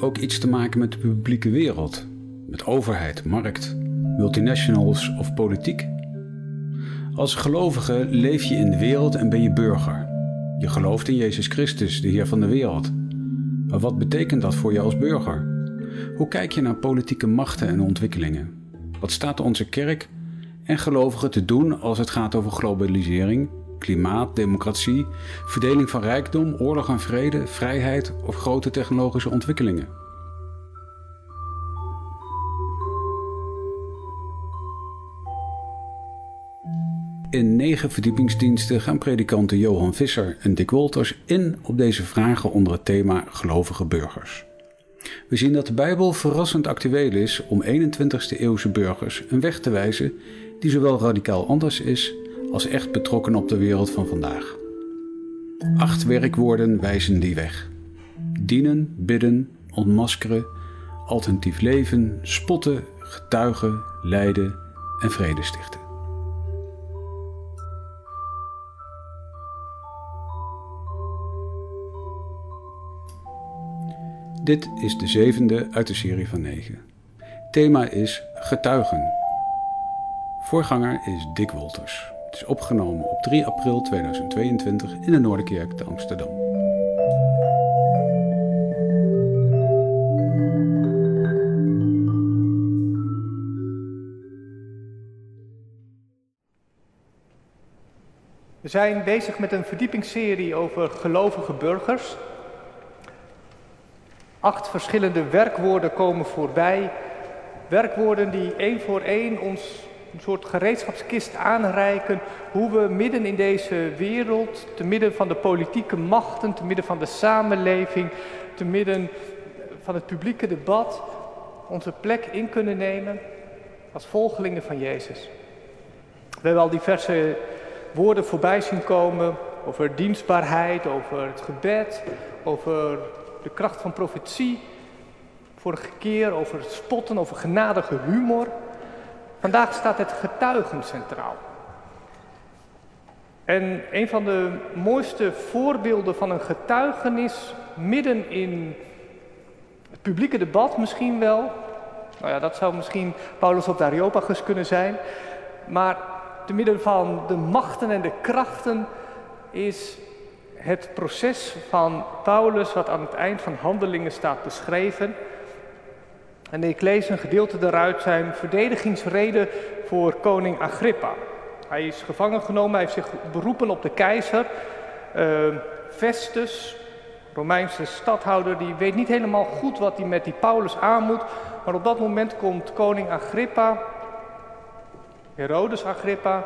Ook iets te maken met de publieke wereld? Met overheid, markt, multinationals of politiek? Als gelovige leef je in de wereld en ben je burger. Je gelooft in Jezus Christus, de Heer van de wereld. Maar wat betekent dat voor je als burger? Hoe kijk je naar politieke machten en ontwikkelingen? Wat staat onze kerk en gelovigen te doen als het gaat over globalisering, klimaat, democratie, verdeling van rijkdom, oorlog en vrede, vrijheid of grote technologische ontwikkelingen? In negen verdiepingsdiensten gaan predikanten Johan Visser en Dick Wolters in op deze vragen onder het thema gelovige burgers. We zien dat de Bijbel verrassend actueel is om 21ste eeuwse burgers een weg te wijzen die zowel radicaal anders is als echt betrokken op de wereld van vandaag. Acht werkwoorden wijzen die weg: dienen, bidden, ontmaskeren, alternatief leven, spotten, getuigen, lijden en vrede stichten. Dit is de zevende uit de serie van negen. Thema is getuigen. Voorganger is Dick Wolters. Het is opgenomen op 3 april 2022 in de Noorderkerk te Amsterdam. We zijn bezig met een verdiepingsserie over gelovige burgers. Acht verschillende werkwoorden komen voorbij. Werkwoorden die één voor één ons een soort gereedschapskist aanreiken. Hoe we midden in deze wereld, te midden van de politieke machten, te midden van de samenleving, te midden van het publieke debat, onze plek in kunnen nemen als volgelingen van Jezus. We hebben al diverse woorden voorbij zien komen over dienstbaarheid, over het gebed, over de kracht van profetie. Vorige keer over spotten, over genadige humor. Vandaag staat het getuigen centraal. En een van de mooiste voorbeelden van een getuigenis, midden in het publieke debat misschien wel. Nou ja, dat zou misschien Paulus op de Areopagus kunnen zijn. Maar te midden van de machten en de krachten is het proces van Paulus, wat aan het eind van Handelingen staat beschreven. En ik lees een gedeelte daaruit zijn verdedigingsreden voor koning Agrippa. Hij is gevangen genomen, hij heeft zich beroepen op de keizer. Uh, Festus, Romeinse stadhouder, die weet niet helemaal goed wat hij met die Paulus aan moet. Maar op dat moment komt koning Agrippa, Herodes Agrippa,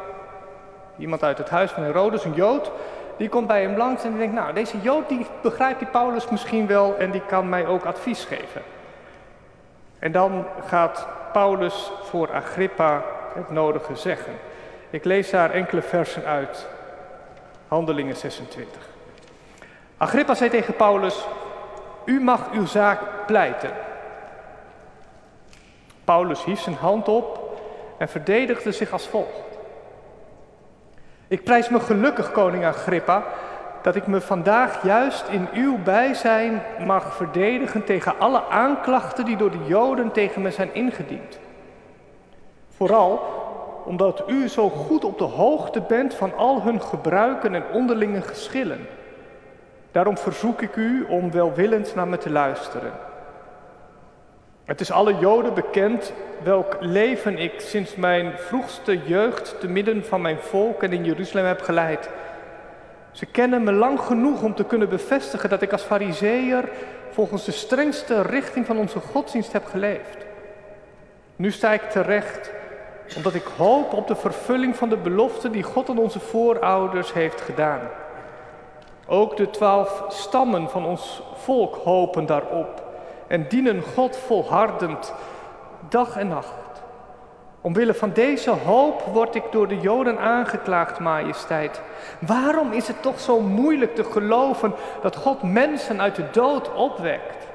iemand uit het huis van Herodes, een Jood, die komt bij hem langs en die denkt, nou, deze Jood die begrijpt die Paulus misschien wel en die kan mij ook advies geven. En dan gaat Paulus voor Agrippa het nodige zeggen. Ik lees daar enkele versen uit. Handelingen 26. Agrippa zei tegen Paulus: U mag uw zaak pleiten. Paulus hief zijn hand op en verdedigde zich als volgt. Ik prijs me gelukkig, koning Agrippa, dat ik me vandaag juist in uw bijzijn mag verdedigen tegen alle aanklachten die door de Joden tegen me zijn ingediend. Vooral omdat u zo goed op de hoogte bent van al hun gebruiken en onderlinge geschillen. Daarom verzoek ik u om welwillend naar me te luisteren. Het is alle Joden bekend welk leven ik sinds mijn vroegste jeugd te midden van mijn volk en in Jeruzalem heb geleid. Ze kennen me lang genoeg om te kunnen bevestigen dat ik als fariseer volgens de strengste richting van onze godsdienst heb geleefd. Nu sta ik terecht omdat ik hoop op de vervulling van de belofte die God aan onze voorouders heeft gedaan. Ook de twaalf stammen van ons volk hopen daarop en dienen God volhardend dag en nacht. Omwille van deze hoop word ik door de Joden aangeklaagd, majesteit. Waarom is het toch zo moeilijk te geloven dat God mensen uit de dood opwekt?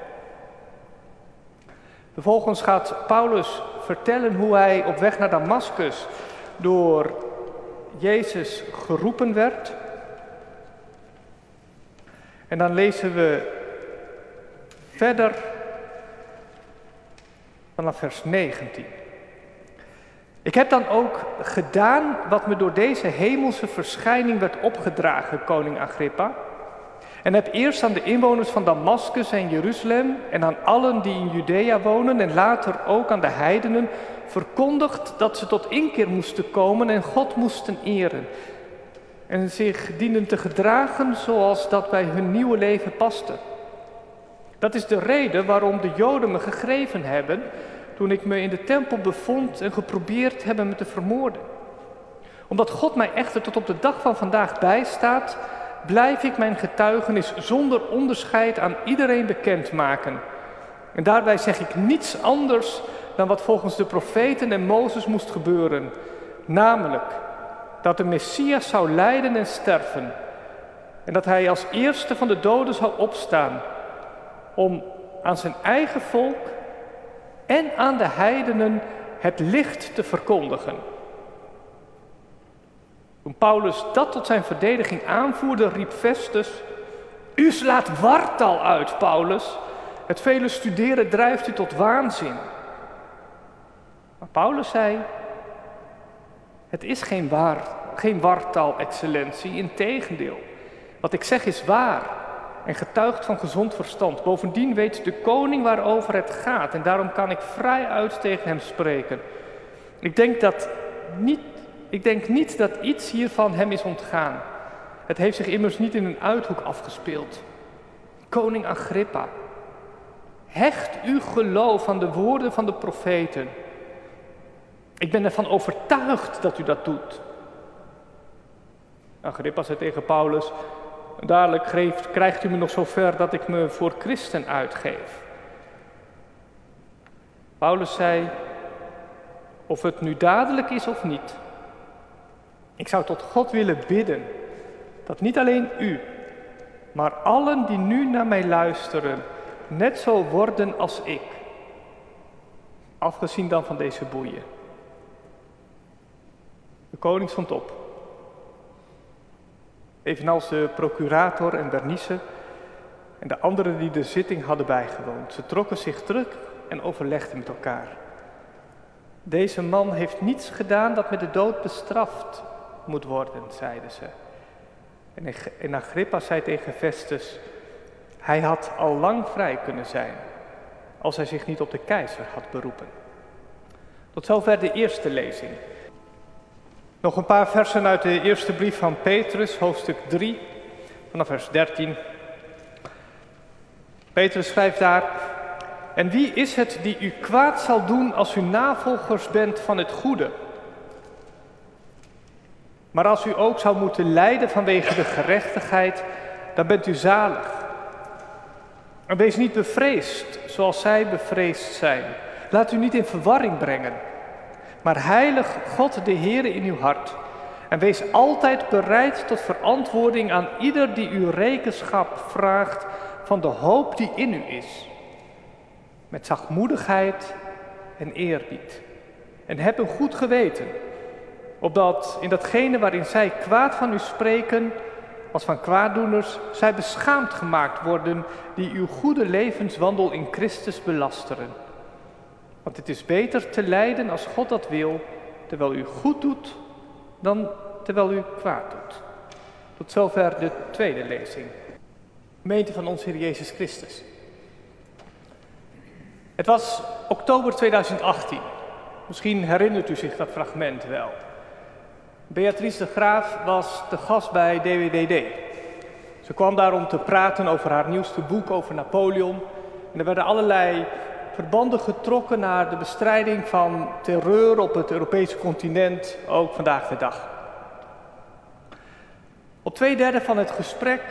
Vervolgens gaat Paulus vertellen hoe hij op weg naar Damascus door Jezus geroepen werd. En dan lezen we verder vanaf vers 19. Ik heb dan ook gedaan wat me door deze hemelse verschijning werd opgedragen, koning Agrippa. En heb eerst aan de inwoners van Damascus en Jeruzalem en aan allen die in Judea wonen en later ook aan de heidenen verkondigd dat ze tot inkeer moesten komen en God moesten eren. En zich dienen te gedragen zoals dat bij hun nieuwe leven paste. Dat is de reden waarom de Joden me gegrepen hebben toen ik me in de tempel bevond en geprobeerd hebben me te vermoorden. Omdat God mij echter tot op de dag van vandaag bijstaat, blijf ik mijn getuigenis zonder onderscheid aan iedereen bekendmaken. En daarbij zeg ik niets anders dan wat volgens de profeten en Mozes moest gebeuren, namelijk dat de Messias zou lijden en sterven en dat hij als eerste van de doden zou opstaan om aan zijn eigen volk en aan de heidenen het licht te verkondigen. Toen Paulus dat tot zijn verdediging aanvoerde, riep Festus: U slaat wartal uit, Paulus. Het vele studeren drijft u tot waanzin. Maar Paulus zei: Het is geen, waar, geen wartal, excellentie, integendeel. Wat ik zeg is waar en getuigt van gezond verstand. Bovendien weet de koning waarover het gaat en daarom kan ik vrij uit tegen hem spreken. Ik denk, dat niet, ik denk niet dat iets hiervan hem is ontgaan. Het heeft zich immers niet in een uithoek afgespeeld. Koning Agrippa, hecht uw geloof aan de woorden van de profeten. Ik ben ervan overtuigd dat u dat doet. Agrippa zei tegen Paulus: Dadelijk krijgt u me nog zover dat ik me voor christen uitgeef. Paulus zei, of het nu dadelijk is of niet, ik zou tot God willen bidden dat niet alleen u, maar allen die nu naar mij luisteren, net zo worden als ik. Afgezien dan van deze boeien. De koning stond op. Evenals de procurator en Bernice en de anderen die de zitting hadden bijgewoond. Ze trokken zich terug en overlegden met elkaar. Deze man heeft niets gedaan dat met de dood bestraft moet worden, zeiden ze. En Agrippa zei tegen Festus, hij had al lang vrij kunnen zijn als hij zich niet op de keizer had beroepen. Tot zover de eerste lezing. Nog een paar versen uit de eerste brief van Petrus, hoofdstuk 3, vanaf vers 13. Petrus schrijft daar: En wie is het die u kwaad zal doen als u navolgers bent van het goede? Maar als u ook zou moeten lijden vanwege de gerechtigheid, dan bent u zalig. En wees niet bevreesd zoals zij bevreesd zijn. Laat u niet in verwarring brengen. Maar heilig God de Heere in uw hart. En wees altijd bereid tot verantwoording aan ieder die u rekenschap vraagt van de hoop die in u is. Met zachtmoedigheid en eerbied. En heb een goed geweten, opdat in datgene waarin zij kwaad van u spreken, als van kwaaddoeners, zij beschaamd gemaakt worden die uw goede levenswandel in Christus belasteren. Want het is beter te lijden als God dat wil, terwijl u goed doet, dan terwijl u kwaad doet. Tot zover de tweede lezing. Gemeente van onze Heer Jezus Christus. Het was oktober 2018. Misschien herinnert u zich dat fragment wel. Beatrice de Graaf was te gast bij DWDD. Ze kwam daar om te praten over haar nieuwste boek over Napoleon. En er werden allerlei verbanden getrokken naar de bestrijding van terreur op het Europese continent, ook vandaag de dag. Op twee derde van het gesprek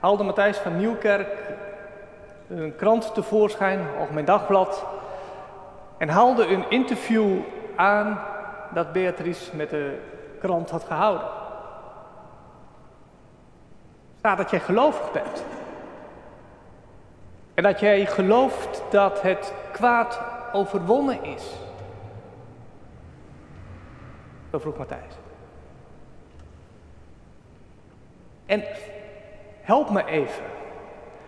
haalde Matthijs van Nieuwkerk een krant tevoorschijn, Algemeen Dagblad, en haalde een interview aan dat Beatrice met de krant had gehouden. Staat dat jij gelovig bent. En dat jij gelooft dat het kwaad overwonnen is. Zo vroeg Matthijs. En help me even.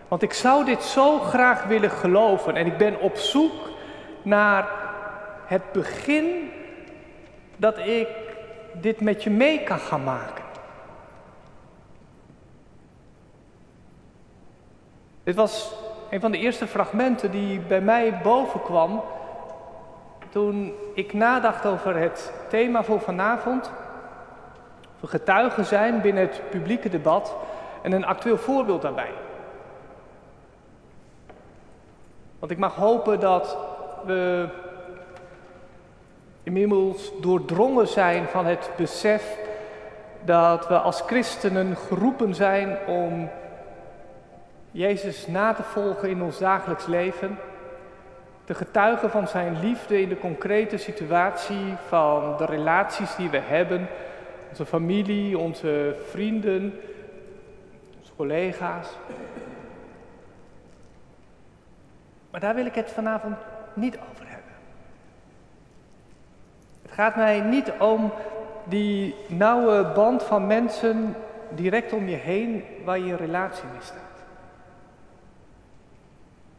Want ik zou dit zo graag willen geloven en ik ben op zoek naar het begin dat ik dit met je mee kan gaan maken. Dit was een van de eerste fragmenten die bij mij bovenkwam toen ik nadacht over het thema voor vanavond. We getuigen zijn binnen het publieke debat en een actueel voorbeeld daarbij. Want ik mag hopen dat we inmiddels doordrongen zijn van het besef dat we als christenen geroepen zijn om Jezus na te volgen in ons dagelijks leven, te getuigen van Zijn liefde in de concrete situatie van de relaties die we hebben, onze familie, onze vrienden, onze collega's. Maar daar wil ik het vanavond niet over hebben. Het gaat mij niet om die nauwe band van mensen direct om je heen waar je een relatie mee staat.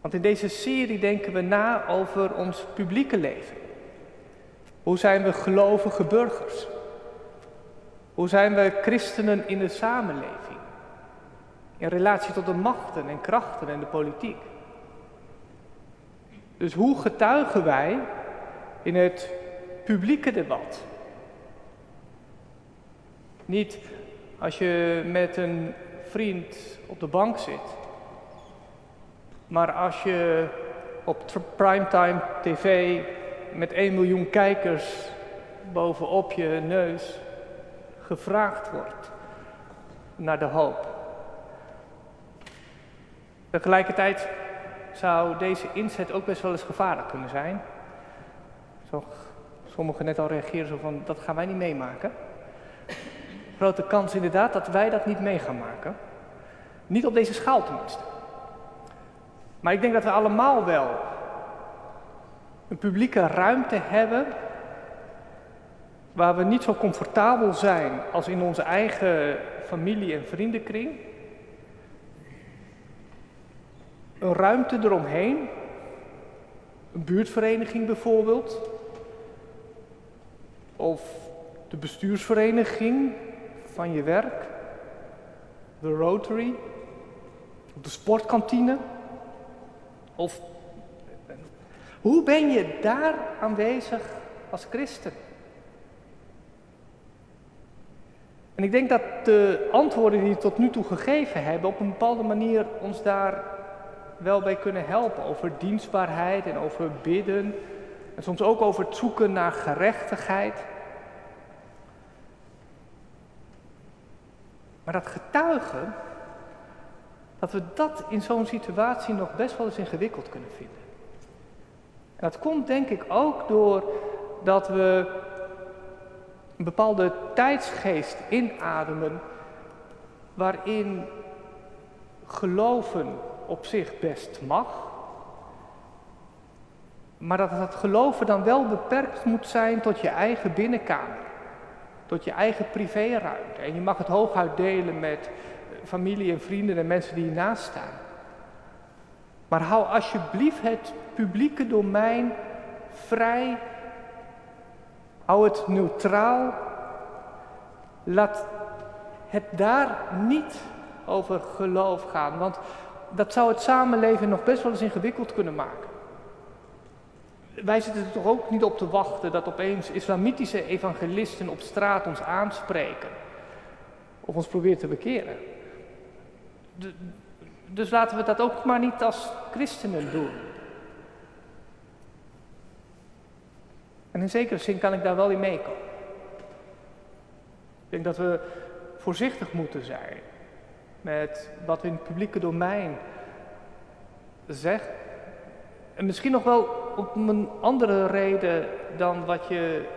Want in deze serie denken we na over ons publieke leven. Hoe zijn we gelovige burgers? Hoe zijn we christenen in de samenleving? In relatie tot de machten en krachten en de politiek. Dus hoe getuigen wij in het publieke debat? Niet als je met een vriend op de bank zit maar als je op primetime tv met 1 miljoen kijkers bovenop je neus gevraagd wordt naar de hoop. Tegelijkertijd zou deze inzet ook best wel eens gevaarlijk kunnen zijn. Zo, sommigen net al reageren zo van, dat gaan wij niet meemaken. Grote kans inderdaad dat wij dat niet mee gaan maken. Niet op deze schaal tenminste. Maar ik denk dat we allemaal wel een publieke ruimte hebben waar we niet zo comfortabel zijn als in onze eigen familie- en vriendenkring. Een ruimte eromheen, een buurtvereniging bijvoorbeeld, of de bestuursvereniging van je werk, de Rotary, de sportkantine. Of hoe ben je daar aanwezig als christen? En ik denk dat de antwoorden die we tot nu toe gegeven hebben op een bepaalde manier ons daar wel bij kunnen helpen. Over dienstbaarheid en over bidden. En soms ook over het zoeken naar gerechtigheid. Maar dat getuigen, dat we dat in zo'n situatie nog best wel eens ingewikkeld kunnen vinden. En dat komt denk ik ook door dat we een bepaalde tijdsgeest inademen waarin geloven op zich best mag, maar dat dat geloven dan wel beperkt moet zijn tot je eigen binnenkamer, tot je eigen privéruimte. En je mag het hooguit delen met familie en vrienden en mensen die naast staan. Maar hou alsjeblieft het publieke domein vrij. Hou het neutraal. Laat het daar niet over geloof gaan, want dat zou het samenleven nog best wel eens ingewikkeld kunnen maken. Wij zitten er toch ook niet op te wachten dat opeens islamitische evangelisten op straat ons aanspreken of ons proberen te bekeren dus laten we dat ook maar niet als christenen doen. En in zekere zin kan ik daar wel in meekomen. Ik denk dat we voorzichtig moeten zijn met wat we in het publieke domein zeggen. En misschien nog wel op een andere reden dan wat je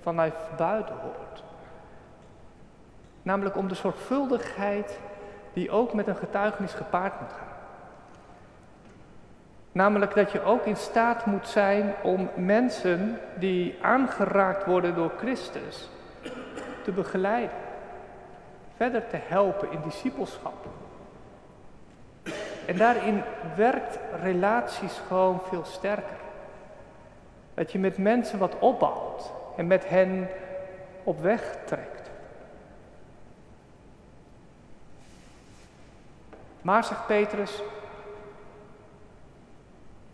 vanuit buiten hoort. Namelijk om de zorgvuldigheid die ook met een getuigenis gepaard moet gaan. Namelijk dat je ook in staat moet zijn om mensen die aangeraakt worden door Christus te begeleiden, verder te helpen in discipelschap. En daarin werkt relaties gewoon veel sterker. Dat je met mensen wat opbouwt en met hen op weg trekt. Maar, zegt Petrus,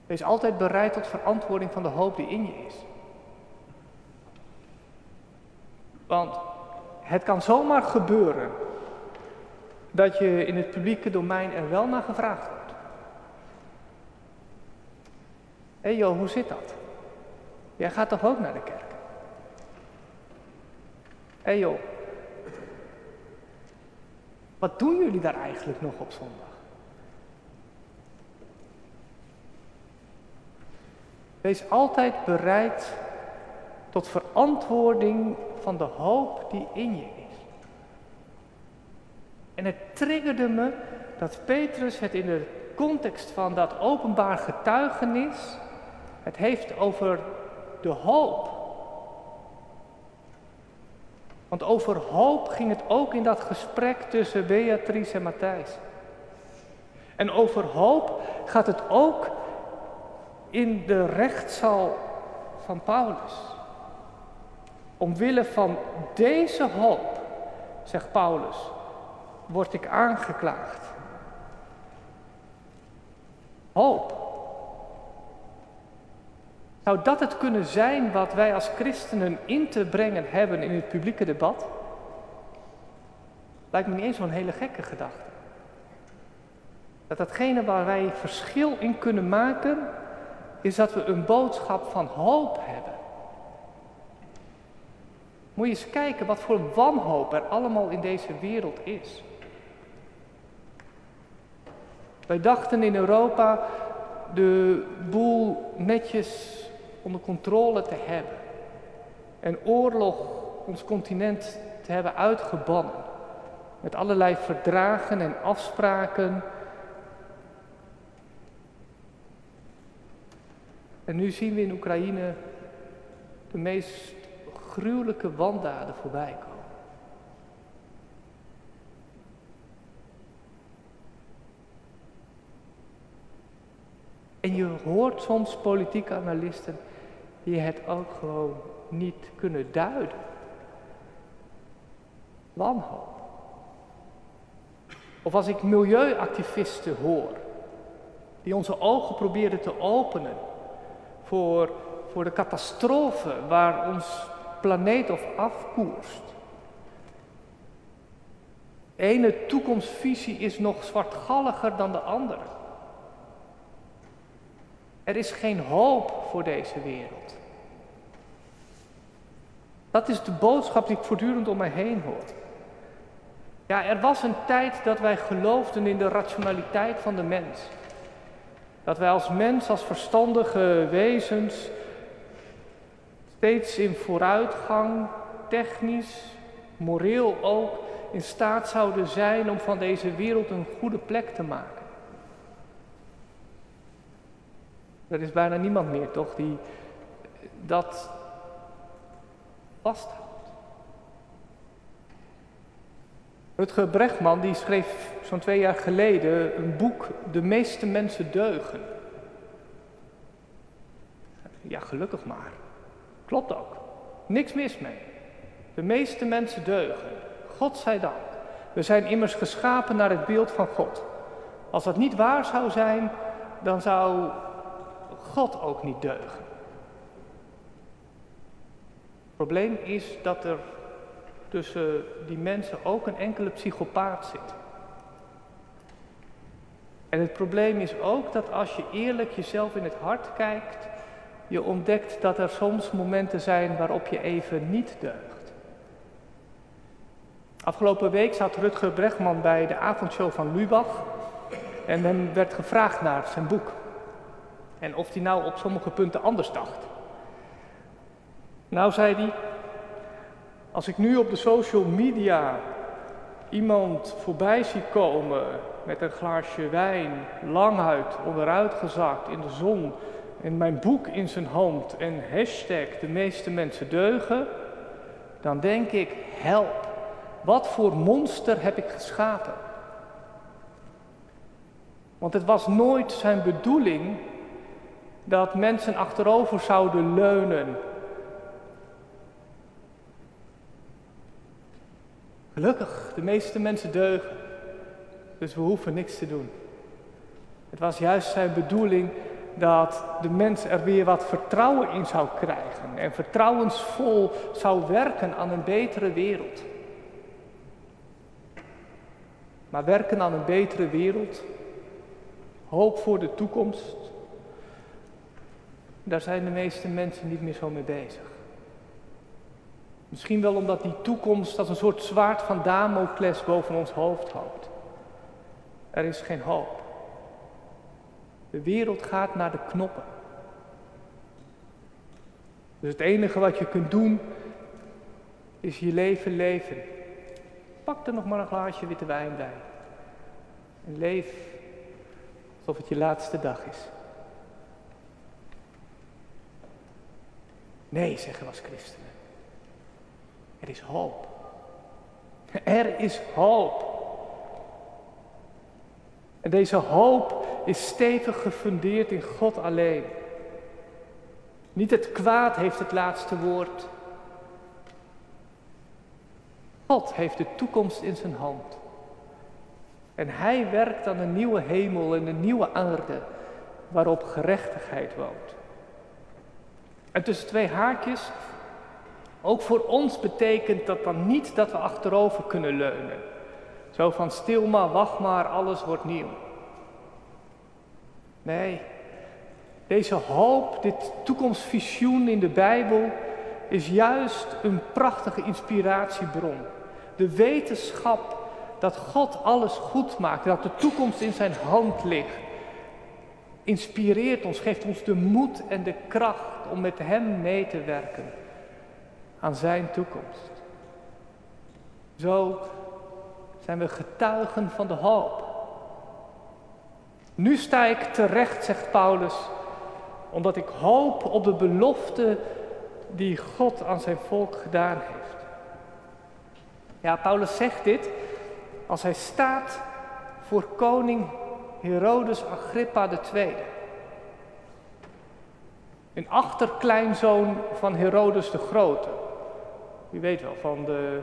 wees altijd bereid tot verantwoording van de hoop die in je is. Want het kan zomaar gebeuren dat je in het publieke domein er wel naar gevraagd wordt. Hé hey joh, hoe zit dat? Jij gaat toch ook naar de kerk? Hé hey joh, wat doen jullie daar eigenlijk nog op zondag? Wees altijd bereid tot verantwoording van de hoop die in je is. En het triggerde me dat Petrus het in de context van dat openbaar getuigenis, het heeft over de hoop. Want over hoop ging het ook in dat gesprek tussen Beatrice en Matthijs. En over hoop gaat het ook in de rechtszaal van Paulus. Omwille van deze hoop, zegt Paulus, word ik aangeklaagd. Hoop. Zou dat het kunnen zijn wat wij als christenen in te brengen hebben in het publieke debat? Lijkt me niet eens zo'n hele gekke gedachte. Dat datgene waar wij verschil in kunnen maken, is dat we een boodschap van hoop hebben. Moet je eens kijken wat voor wanhoop er allemaal in deze wereld is. Wij dachten in Europa de boel netjes onder controle te hebben. En oorlog ons continent te hebben uitgebannen. Met allerlei verdragen en afspraken. En nu zien we in Oekraïne de meest gruwelijke wandaden voorbij komen. En je hoort soms politieke analisten die het ook gewoon niet kunnen duiden. Wanhoop. Of als ik milieuactivisten hoor, die onze ogen proberen te openen voor, voor de catastrofe waar ons planeet of afkoerst. Ene toekomstvisie is nog zwartgalliger dan de andere. Er is geen hoop voor deze wereld. Dat is de boodschap die ik voortdurend om mij heen hoor. Ja, er was een tijd dat wij geloofden in de rationaliteit van de mens. Dat wij als mens, als verstandige wezens, steeds in vooruitgang, technisch, moreel ook, in staat zouden zijn om van deze wereld een goede plek te maken. Er is bijna niemand meer, toch, die dat vasthoudt. Rutger Brechtman die schreef zo'n twee jaar geleden een boek, De meeste mensen deugen. Ja, gelukkig maar. Klopt ook. Niks mis mee. De meeste mensen deugen. God zij dank. We zijn immers geschapen naar het beeld van God. Als dat niet waar zou zijn, dan zou God ook niet deugen. Het probleem is dat er tussen die mensen ook een enkele psychopaat zit. En het probleem is ook dat als je eerlijk jezelf in het hart kijkt, je ontdekt dat er soms momenten zijn waarop je even niet deugt. Afgelopen week zat Rutger Bregman bij de avondshow van Lubach en hem werd gevraagd naar zijn boek. En of hij nou op sommige punten anders dacht. Nou, zei hij, als ik nu op de social media iemand voorbij zie komen met een glaasje wijn, languit, onderuitgezakt in de zon en mijn boek in zijn hand en hashtag de meeste mensen deugen, dan denk ik, help, wat voor monster heb ik geschapen? Want het was nooit zijn bedoeling dat mensen achterover zouden leunen. Gelukkig, de meeste mensen deugen, dus we hoeven niks te doen. Het was juist zijn bedoeling dat de mens er weer wat vertrouwen in zou krijgen en vertrouwensvol zou werken aan een betere wereld. Maar werken aan een betere wereld, hoop voor de toekomst, daar zijn de meeste mensen niet meer zo mee bezig. Misschien wel omdat die toekomst als een soort zwaard van Damocles boven ons hoofd hangt. Er is geen hoop. De wereld gaat naar de knoppen. Dus het enige wat je kunt doen is je leven leven. Pak er nog maar een glaasje witte wijn bij. En leef alsof het je laatste dag is. Nee, zeggen we als christenen. Er is hoop. Er is hoop. En deze hoop is stevig gefundeerd in God alleen. Niet het kwaad heeft het laatste woord. God heeft de toekomst in zijn hand. En hij werkt aan een nieuwe hemel en een nieuwe aarde waarop gerechtigheid woont. En tussen twee haakjes, ook voor ons betekent dat dan niet dat we achterover kunnen leunen. Zo van stil maar, wacht maar, alles wordt nieuw. Nee, deze hoop, dit toekomstvisioen in de Bijbel is juist een prachtige inspiratiebron. De wetenschap dat God alles goed maakt, dat de toekomst in zijn hand ligt, inspireert ons, geeft ons de moed en de kracht om met Hem mee te werken aan Zijn toekomst. Zo zijn we getuigen van de hoop. Nu sta ik terecht, zegt Paulus, omdat ik hoop op de belofte die God aan zijn volk gedaan heeft. Ja, Paulus zegt dit als hij staat voor koning Herodes Agrippa II. Een achterkleinzoon van Herodes de Grote. U weet wel, van de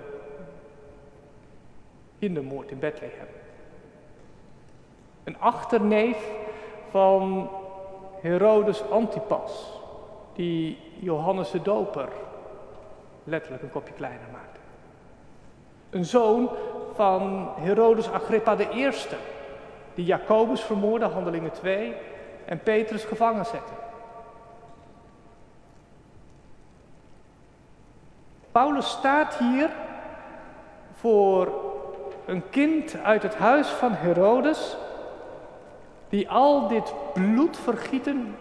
kindermoord in Bethlehem. Een achterneef van Herodes Antipas, die Johannes de Doper letterlijk een kopje kleiner maakte. Een zoon van Herodes Agrippa I, die Jacobus vermoordde, handelingen 2, en Petrus gevangen zette. Paulus staat hier voor een kind uit het huis van Herodes, die al dit bloedvergieten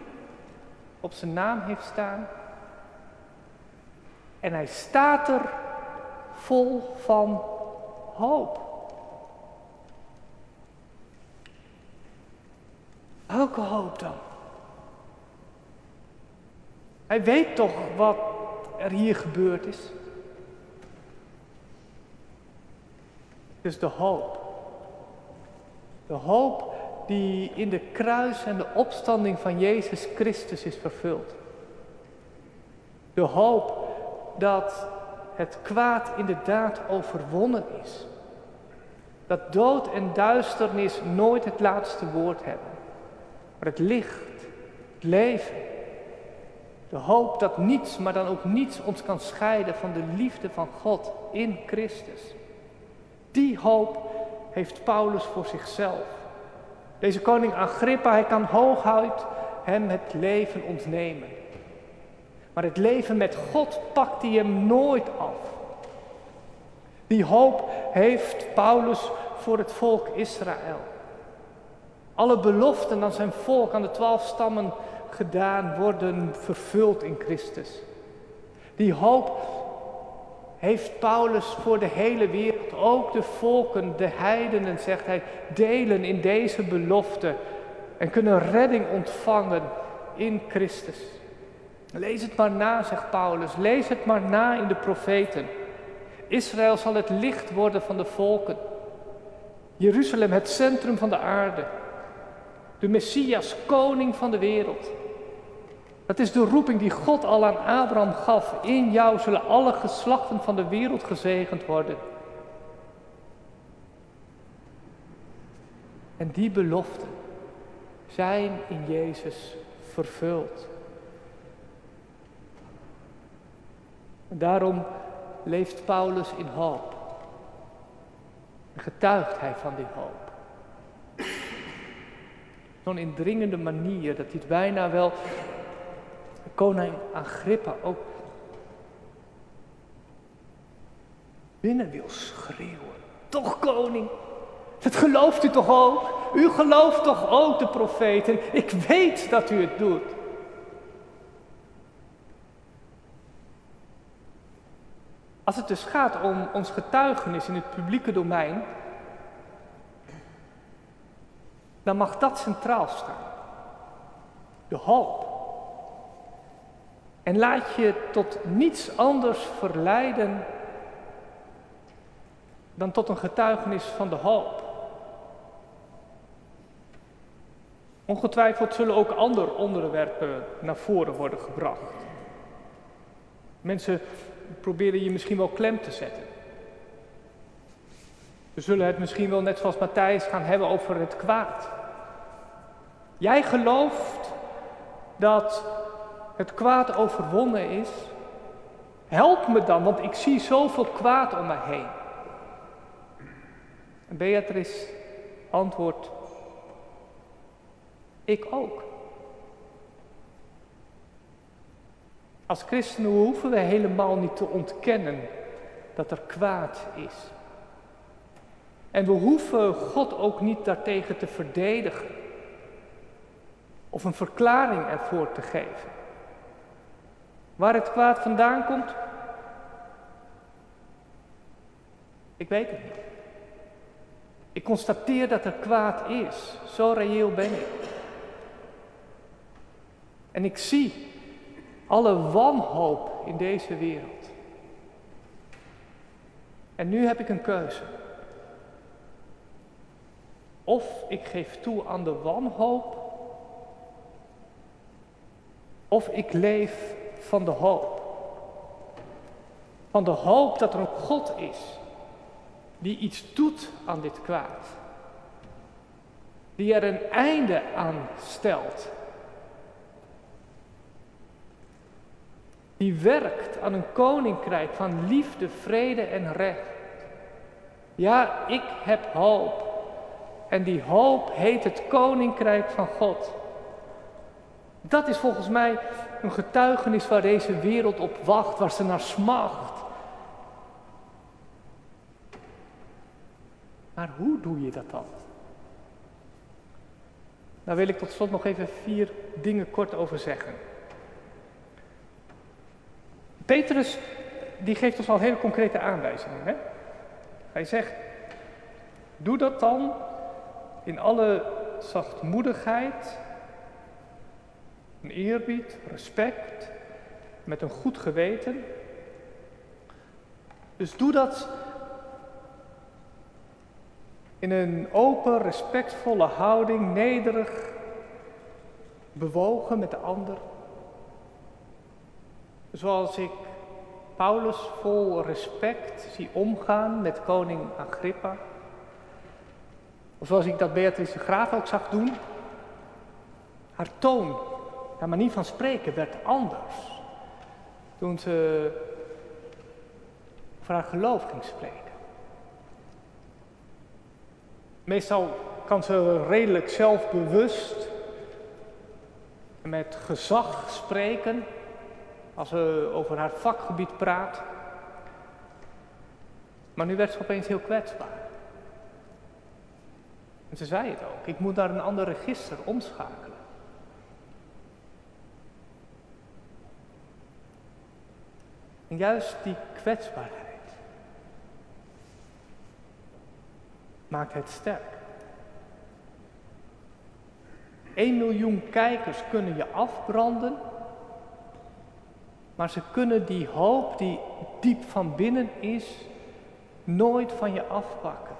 op zijn naam heeft staan. En hij staat er vol van hoop. Welke hoop dan? Hij weet toch wat er hier gebeurd is? Is de hoop. De hoop die in de kruis en de opstanding van Jezus Christus is vervuld. De hoop dat het kwaad inderdaad overwonnen is. Dat dood en duisternis nooit het laatste woord hebben. Maar het licht, het leven, de hoop dat niets, maar dan ook niets ons kan scheiden van de liefde van God in Christus. Die hoop heeft Paulus voor zichzelf. Deze koning Agrippa, hij kan hooguit hem het leven ontnemen. Maar het leven met God pakt hij hem nooit af. Die hoop heeft Paulus voor het volk Israël. Alle beloften aan zijn volk, aan de twaalf stammen gedaan, worden vervuld in Christus. Die hoop heeft Paulus voor de hele wereld, ook de volken, de heidenen, zegt hij, delen in deze belofte en kunnen redding ontvangen in Christus. Lees het maar na, zegt Paulus, lees het maar na in de profeten. Israël zal het licht worden van de volken. Jeruzalem het centrum van de aarde. De Messias, koning van de wereld. Dat is de roeping die God al aan Abraham gaf. In jou zullen alle geslachten van de wereld gezegend worden. En die beloften zijn in Jezus vervuld. Daarom leeft Paulus in hoop. Getuigt hij van die hoop. Zo'n indringende manier dat hij bijna wel koning Agrippa ook binnen wil schreeuwen. Toch koning, dat gelooft u toch ook? U gelooft toch ook de profeten? Ik weet dat u het doet. Als het dus gaat om ons getuigenis in het publieke domein, dan mag dat centraal staan. De hoop. En laat je tot niets anders verleiden dan tot een getuigenis van de hoop. Ongetwijfeld zullen ook andere onderwerpen naar voren worden gebracht. Mensen proberen je misschien wel klem te zetten. We zullen het misschien wel net zoals Matthijs gaan hebben over het kwaad. Jij gelooft dat het kwaad overwonnen is. Help me dan, want ik zie zoveel kwaad om me heen. En Beatrice antwoordt, ik ook. Als christenen hoeven we helemaal niet te ontkennen dat er kwaad is. En we hoeven God ook niet daartegen te verdedigen of een verklaring ervoor te geven. Waar het kwaad vandaan komt? Ik weet het niet. Ik constateer dat er kwaad is. Zo reëel ben ik. En ik zie alle wanhoop in deze wereld. En nu heb ik een keuze. Of ik geef toe aan de wanhoop, of ik leef van de hoop. Van de hoop dat er een God is die iets doet aan dit kwaad. Die er een einde aan stelt. Die werkt aan een koninkrijk van liefde, vrede en recht. Ja, ik heb hoop. En die hoop heet het koninkrijk van God. Dat is volgens mij een getuigenis waar deze wereld op wacht, waar ze naar smacht. Maar hoe doe je dat dan? Daar wil ik tot slot nog even vier dingen kort over zeggen. Petrus die geeft ons al hele concrete aanwijzingen. Hè? Hij zegt, doe dat dan in alle zachtmoedigheid, een eerbied, respect, met een goed geweten. Dus doe dat in een open, respectvolle houding, nederig, bewogen met de ander. Zoals ik Paulus vol respect zie omgaan met koning Agrippa. Of zoals ik dat Beatrice Graaf ook zag doen. Haar toon, haar manier van spreken werd anders. Toen ze over haar geloof ging spreken. Meestal kan ze redelijk zelfbewust met gezag spreken als ze over haar vakgebied praat. Maar nu werd ze opeens heel kwetsbaar. En ze zei het ook, ik moet naar een ander register omschakelen. En juist die kwetsbaarheid maakt het sterk. 1 miljoen kijkers kunnen je afbranden, maar ze kunnen die hoop die diep van binnen is, nooit van je afpakken.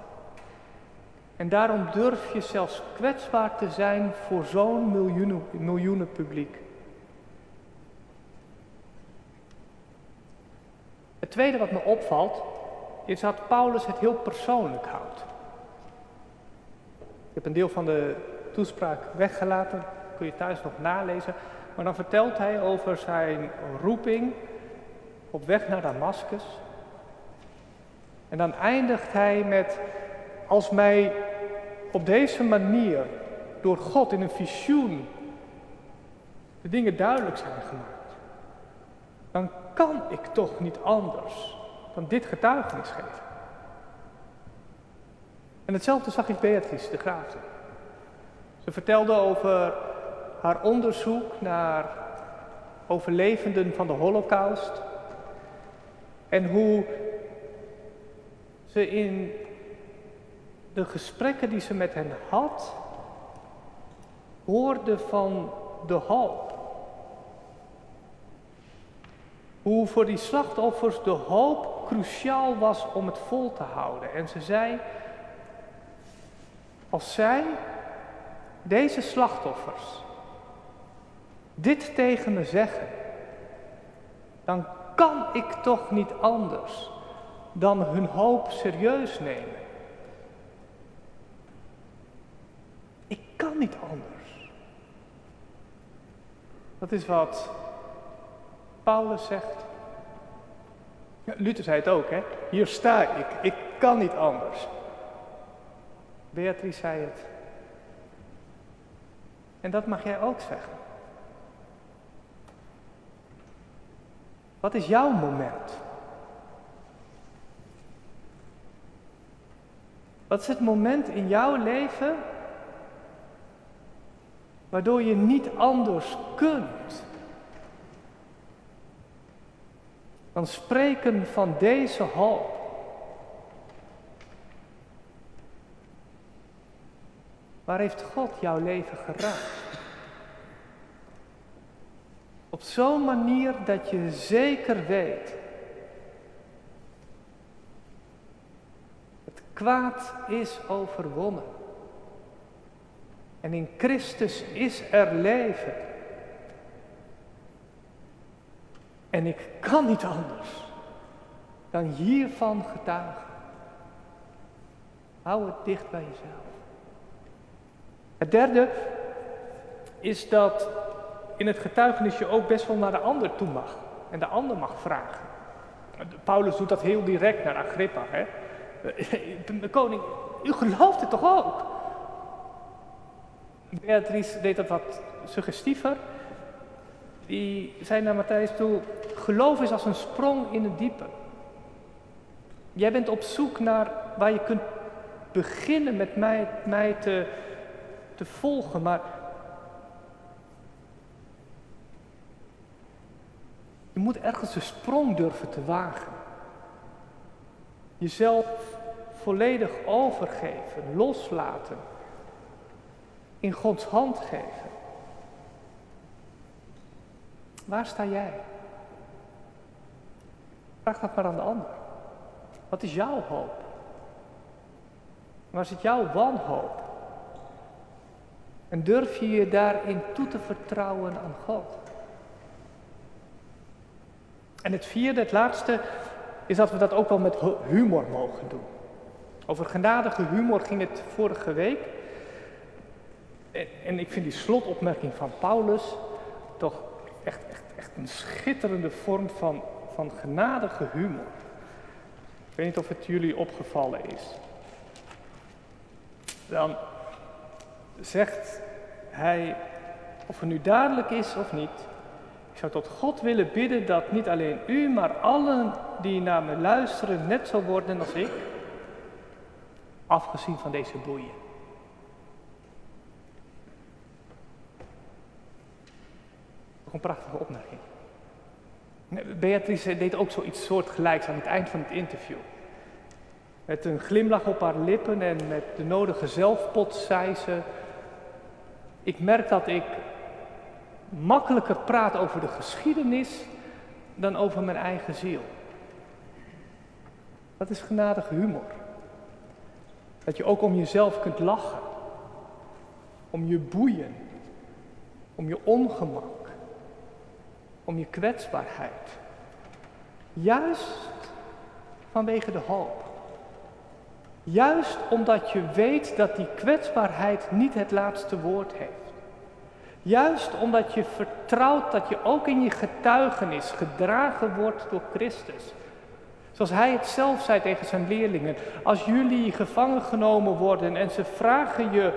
En daarom durf je zelfs kwetsbaar te zijn voor zo'n miljoenen, miljoenen publiek. Het tweede wat me opvalt, is dat Paulus het heel persoonlijk houdt. Ik heb een deel van de toespraak weggelaten, kun je thuis nog nalezen. Maar dan vertelt hij over zijn roeping op weg naar Damascus. En dan eindigt hij met, als mij op deze manier door God in een visioen de dingen duidelijk zijn gemaakt, dan kan ik toch niet anders dan dit getuigenis geven. En hetzelfde zag ik Beatrice de Graaf. Ze vertelde over haar onderzoek naar overlevenden van de Holocaust en hoe ze in de gesprekken die ze met hen had, hoorde van de hoop. Hoe voor die slachtoffers de hoop cruciaal was om het vol te houden. En ze zei, als zij, deze slachtoffers, dit tegen me zeggen, dan kan ik toch niet anders dan hun hoop serieus nemen. Ik kan niet anders. Dat is wat Paulus zegt. Luther zei het ook, hè? Hier sta ik, ik kan niet anders. Beatrice zei het. En dat mag jij ook zeggen. Wat is jouw moment? Wat is het moment in jouw leven waardoor je niet anders kunt dan spreken van deze hoop? Waar heeft God jouw leven geraakt? Op zo'n manier dat je zeker weet. Het kwaad is overwonnen. En in Christus is er leven. En ik kan niet anders dan hiervan getuigen. Hou het dicht bij jezelf. Het derde is dat in het getuigenis je ook best wel naar de ander toe mag. En de ander mag vragen. Paulus doet dat heel direct naar Agrippa. Hè? De koning, u gelooft het toch ook? Beatrice deed dat wat suggestiever. Die zei naar Matthijs toe, geloof is als een sprong in het diepe. Jij bent op zoek naar waar je kunt beginnen met mij, mij te, te volgen, maar je moet ergens een sprong durven te wagen. Jezelf volledig overgeven, loslaten, in Gods hand geven. Waar sta jij? Vraag dat maar aan de ander. Wat is jouw hoop? Waar zit jouw wanhoop? En durf je je daarin toe te vertrouwen aan God? En het vierde, het laatste, is dat we dat ook wel met humor mogen doen. Over genadige humor ging het vorige week. En, ik vind die slotopmerking van Paulus toch echt, echt, echt een schitterende vorm van, van genadige humor. Ik weet niet of het jullie opgevallen is. Dan zegt hij, of het nu dadelijk is of niet, ik zou tot God willen bidden dat niet alleen u, maar allen die naar me luisteren net zo worden als ik, afgezien van deze boeien. Nog een prachtige opmerking. Beatrice deed ook zoiets soortgelijks aan het eind van het interview. Met een glimlach op haar lippen en met de nodige zelfpot zei ze: Ik merk dat ik makkelijker praat over de geschiedenis dan over mijn eigen ziel. Dat is genadige humor. Dat je ook om jezelf kunt lachen. Om je boeien. Om je ongemak. Om je kwetsbaarheid. Juist vanwege de hoop. Juist omdat je weet dat die kwetsbaarheid niet het laatste woord heeft. Juist omdat je vertrouwt dat je ook in je getuigenis gedragen wordt door Christus. Zoals hij het zelf zei tegen zijn leerlingen. Als jullie gevangen genomen worden en ze vragen je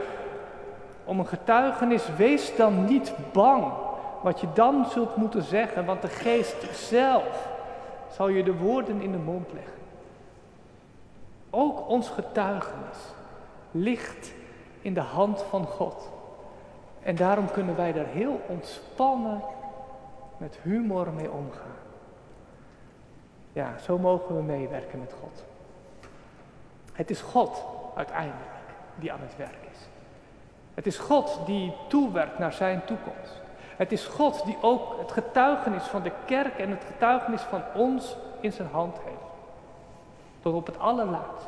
om een getuigenis, wees dan niet bang wat je dan zult moeten zeggen, want de geest zelf zal je de woorden in de mond leggen. Ook ons getuigenis ligt in de hand van God. En daarom kunnen wij daar heel ontspannen met humor mee omgaan. Ja, zo mogen we meewerken met God. Het is God uiteindelijk die aan het werk is. Het is God die toewerkt naar zijn toekomst. Het is God die ook het getuigenis van de kerk en het getuigenis van ons in zijn hand heeft. Tot op het allerlaatst.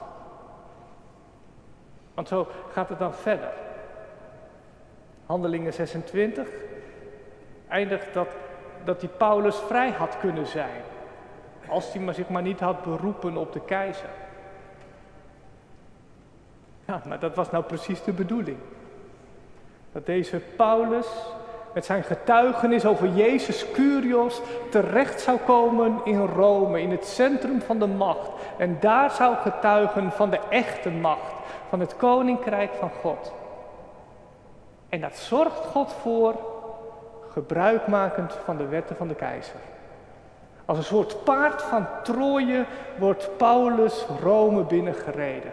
Want zo gaat het dan verder. Handelingen 26 eindigt dat, dat die Paulus vrij had kunnen zijn. Als hij maar zich maar niet had beroepen op de keizer. Ja, maar dat was nou precies de bedoeling. Dat deze Paulus met zijn getuigenis over Jezus Curios terecht zou komen in Rome, in het centrum van de macht. En daar zou getuigen van de echte macht, van het koninkrijk van God. En dat zorgt God voor, gebruikmakend van de wetten van de keizer. Als een soort paard van Troje wordt Paulus Rome binnengereden.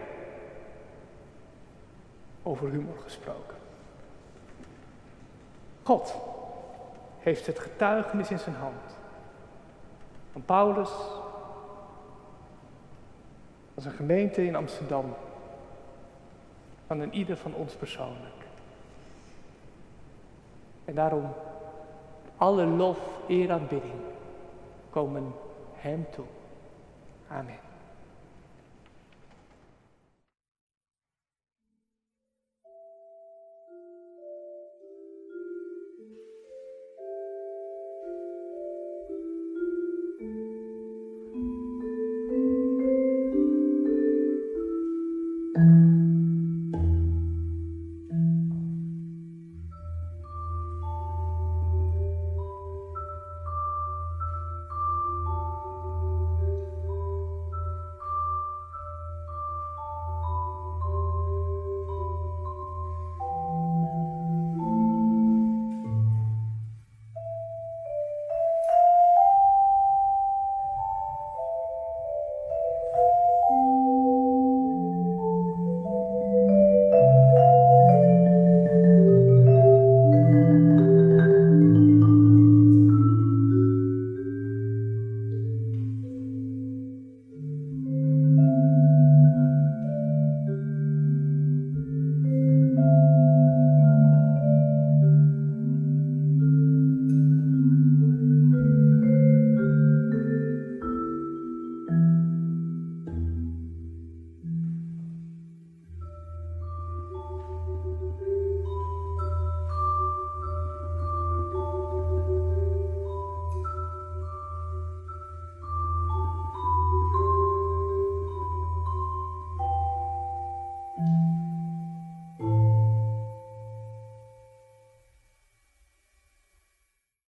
Over humor gesproken. God heeft het getuigenis in zijn hand. Van Paulus, als een gemeente in Amsterdam, van een ieder van ons persoonlijk. En daarom alle lof, eer, aanbidding komen Hem toe. Amen.